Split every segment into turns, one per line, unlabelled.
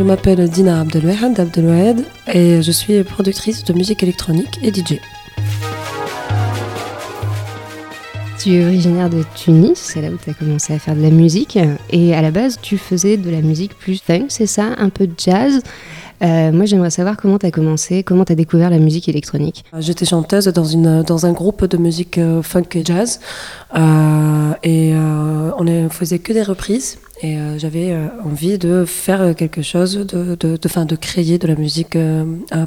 je m'appelle Dina Abdelwahed Abdelwahed et je suis productrice de musique électronique et DJ.
Tu es originaire de Tunis, c'est là où tu as commencé à faire de la musique. Et à la base, tu faisais de la musique plus funk, c'est ça Un peu de jazz euh, moi, j'aimerais savoir comment tu as commencé, comment tu as découvert la musique électronique.
J'étais chanteuse dans, une, dans un groupe de musique euh, funk et jazz. Euh, et on ne faisait que des reprises. Et j'avais envie de faire quelque chose, de, de, de, fin, de créer de la musique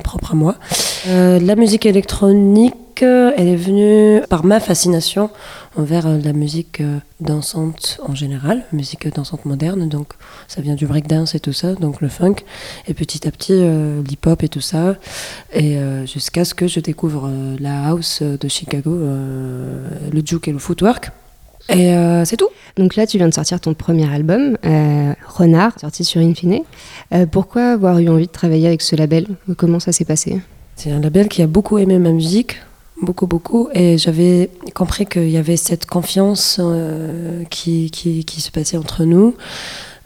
propre à moi. la musique électronique, elle est venue par ma fascination envers euh, la musique euh, dansante en général, musique dansante moderne. Donc ça vient du breakdance et tout ça, donc le funk. Et petit à petit, euh, l'hip-hop et tout ça. Et jusqu'à ce que je découvre la house de Chicago, le juke et le footwork. Et c'est tout.
Donc là, tu viens de sortir ton premier album, Renard, sorti sur Infine. pourquoi avoir eu envie de travailler avec ce label? Comment ça s'est passé?
C'est un label qui a beaucoup aimé ma musique beaucoup, beaucoup. Et j'avais compris qu'il y avait cette confiance euh, qui, qui, se passait entre nous,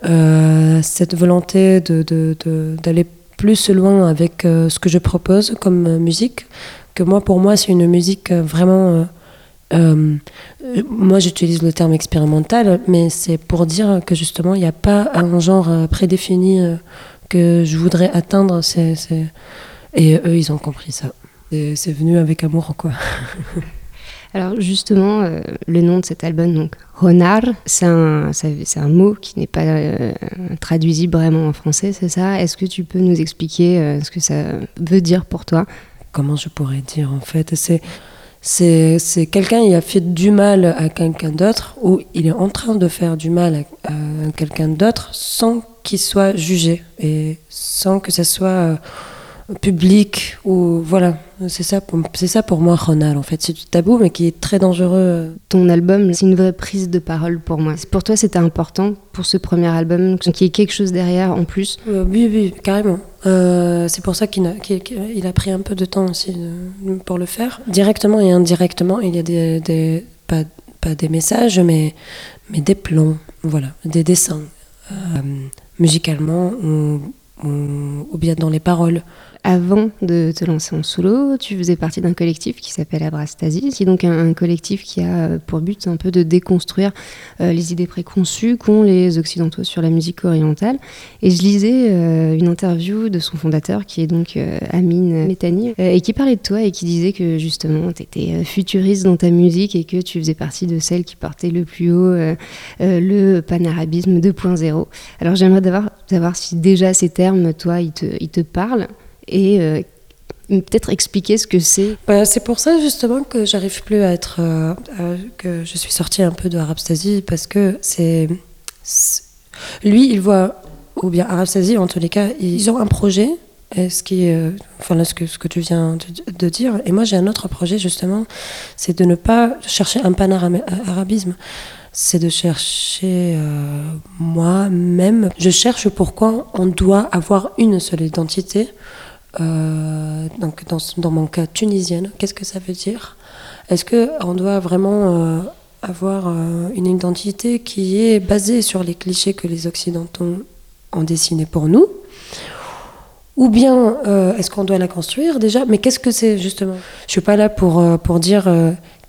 euh, cette volonté d'aller de, de, plus loin avec euh, ce que je propose comme musique, que moi, pour moi, c'est une musique vraiment... moi, j'utilise le terme expérimental, mais c'est pour dire que justement, il n'y a pas un genre prédéfini que je voudrais atteindre. c'est Et eux, ils ont compris ça c'est venu avec amour, quoi.
Alors justement, euh, le nom de cet album, donc Renard, c'est un, un, mot qui n'est pas euh, traduisible vraiment en français, c'est ça? Est-ce que tu peux nous expliquer euh, ce que ça veut dire pour toi?
Comment je pourrais dire en fait? C'est c'est quelqu'un qui a fait du mal à quelqu'un d'autre ou il est en train de faire du mal à, à quelqu'un d'autre sans qu'il soit jugé et sans que ça soit public ou voilà c'est ça pour c'est ça pour moi Ronald en fait. C'est du tabou mais qui est très dangereux.
Ton album c'est une vraie prise de parole pour moi. Pour toi c'était important pour ce premier album qu'il y ait quelque chose derrière en plus.
Euh, oui oui carrément. Euh, c'est pour ça qu'il a, il a pris un peu de temps aussi euh, pour le faire. Directement et indirectement il y a des, des pas, pas des messages mais mais des plans voilà des dessins musicalement ou, ou bien dans les paroles
avant de te lancer en solo, tu faisais partie d'un collectif qui s'appelle Abrastasis, qui est donc un, collectif qui a pour but un peu de déconstruire euh, les idées préconçues qu'ont les Occidentaux sur la musique orientale. Et je lisais euh, une interview de son fondateur, qui est donc euh, Amine Métani, et qui parlait de toi et qui disait que justement, tu étais futuriste dans ta musique et que tu faisais partie de celles qui portaient le plus haut le panarabisme 2.0. Alors j'aimerais savoir si déjà ces termes, toi, ils te, ils te parlent et euh, peut-être expliquer ce que c'est
bah, C'est pour ça justement que j'arrive plus à être. Euh, que je suis sortie un peu de Arabstasy parce que c'est. Lui, il voit. Ou bien Arabstasy, en tous les cas, ils ont un projet. Ce qui est, enfin ce que, ce que tu viens de, dire. Et moi, j'ai un autre projet, justement, c'est de ne pas chercher un panarabisme c'est de chercher euh, moi-même. Je cherche pourquoi on doit avoir une seule identité euh, donc dans, mon cas tunisienne, qu'est-ce que ça veut dire? Est-ce qu'on doit vraiment euh, avoir euh, une identité qui est basée sur les clichés que les Occidentaux ont dessinés pour nous? Ou bien est-ce qu'on doit la construire déjà? Mais qu'est-ce que c'est justement? Je suis pas là pour, pour dire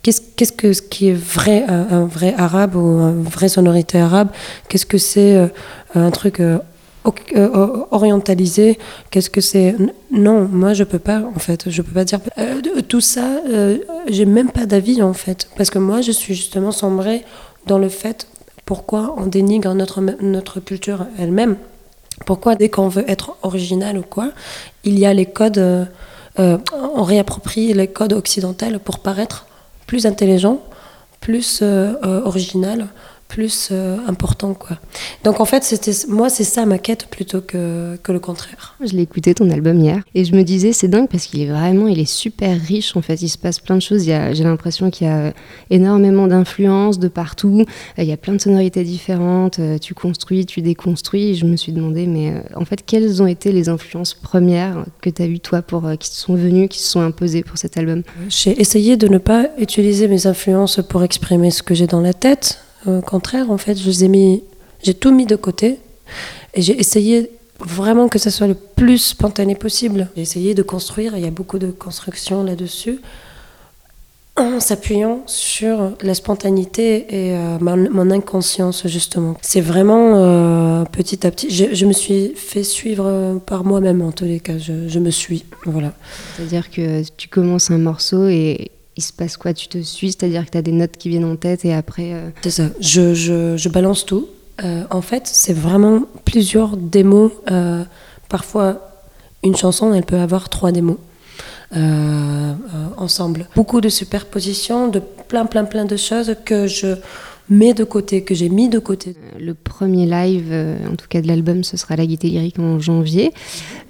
qu'est-ce, qu'est-ce que ce qui est vrai, un, vrai arabe ou une vraie sonorité arabe? Qu'est-ce que c'est un truc euh, orientalisé, qu'est-ce que c'est? Non, moi je peux pas en fait, je peux pas dire euh, tout ça. Euh, j'ai même pas d'avis en fait, parce que moi je suis justement sombrée dans le fait pourquoi on dénigre notre notre culture elle-même. Pourquoi dès qu'on veut être original ou quoi, il y a les codes, on réapproprie les codes occidentaux pour paraître plus intelligent, plus original, plus euh, important quoi. Donc en fait c'était moi c'est ça ma quête plutôt que, que le contraire.
Je l'ai écouté ton album hier et je me disais c'est dingue parce qu'il est vraiment il est super riche en fait. Il se passe plein de choses. J'ai l'impression qu'il y a énormément d'influences de partout. Il y a plein de sonorités différentes. Euh, tu construis tu déconstruis. Je me suis demandé mais euh, en fait quelles ont été les influences premières que tu as eues toi pour qui sont venues qui se sont imposées pour cet album?
J'ai essayé de ne pas utiliser mes influences pour exprimer ce que j'ai dans la tête au contraire, en fait, j'ai tout mis de côté et j'ai essayé vraiment que ça soit le plus spontané possible. J'ai essayé de construire, il y a beaucoup de construction là-dessus, en s'appuyant sur la spontanéité et euh, mon inconscience justement. C'est vraiment euh, petit à petit. Je, me suis fait suivre par moi-même en tous les cas. Je, je me suis, voilà.
C'est-à-dire que tu commences un morceau et il se passe quoi Tu te suis, c'est-à-dire que tu as des notes qui viennent en tête et après. Euh,
c'est ça. Je, je, je, balance tout. en fait, c'est vraiment plusieurs démos. parfois, une chanson, elle peut avoir trois démos. Euh, euh, ensemble. Beaucoup de superpositions, de plein, plein, plein de choses que je mets de côté, que j'ai mis de côté.
Euh, le premier live, en tout cas de l'album, ce sera La Gaieté Lyrique en janvier.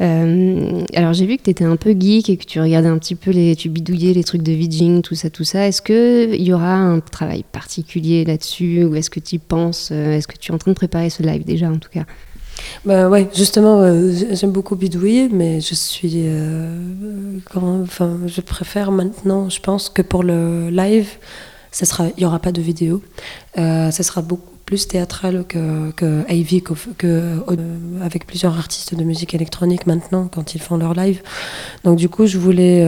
alors j'ai vu que tu étais un peu geek et que tu regardais un petit peu les, tu bidouillais les trucs de vidging, tout ça, tout ça. Est-ce qu'il y aura un travail particulier là-dessus ou est-ce que tu y penses Est-ce que tu es en train de préparer ce live déjà en tout cas?
Bah ouais, justement, euh, j'aime beaucoup bidouiller, mais je suis. Euh, enfin, je préfère maintenant, je pense que pour le live, il n'y aura pas de vidéo. Euh, sera beaucoup plus théâtral que, que que, avec plusieurs artistes de musique électronique maintenant quand ils font leur live. Donc du coup, je voulais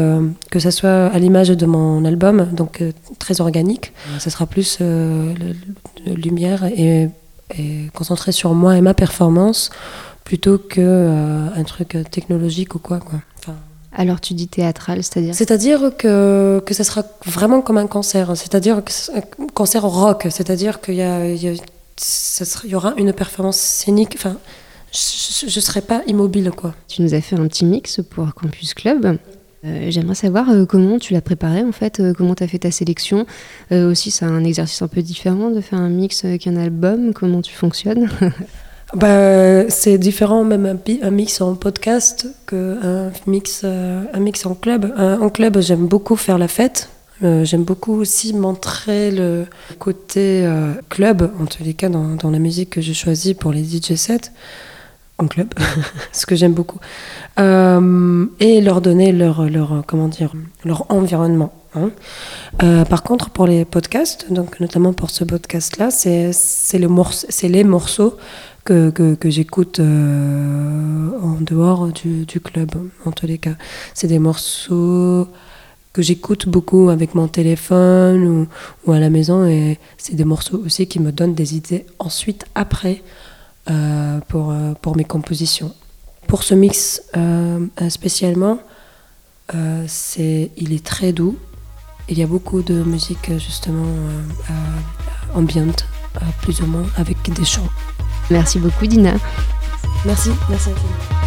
que ça soit à l'image de mon album, donc très organique. Ça sera plus lumière et et concentrer sur moi et ma performance plutôt que euh, un truc technologique ou quoi. quoi.
Alors tu dis théâtral, c'est-à-dire
C'est-à-dire que, que ça sera vraiment comme un concert, c'est-à-dire un concert rock, c'est-à-dire qu'il y, y, y, aura une performance scénique, enfin, je ne serai pas immobile. quoi.
Tu nous as fait un petit mix pour Campus Club. Euh, j'aimerais savoir euh, comment tu l'as préparé en fait, euh, comment tu as fait ta sélection. aussi, c'est un exercice un peu différent de faire un mix qu'un album. Comment tu fonctionnes?
bah, C'est différent, même un, mix en podcast qu'un mix, un mix en club. en club, j'aime beaucoup faire la fête. j'aime beaucoup aussi montrer le côté club, en tous les cas dans, dans, la musique que je choisis pour les DJ sets en club, ce que j'aime beaucoup, euh, et leur donner leur, leur, comment dire, leur environnement. Hein. Euh, par contre, pour les podcasts, donc notamment pour ce podcast-là, c'est le les morceaux que, que, j'écoute euh, en dehors du, du, club, en tous les cas. C'est des morceaux que j'écoute beaucoup avec mon téléphone ou, à la maison, et c'est des morceaux aussi qui me donnent des idées ensuite, après, euh, pour, euh, pour mes compositions. Pour ce mix spécialement, c'est, il est très doux. Il y a beaucoup de musique justement ambiante, plus ou moins, avec des chants.
Merci beaucoup Dina.
Merci, merci infiniment.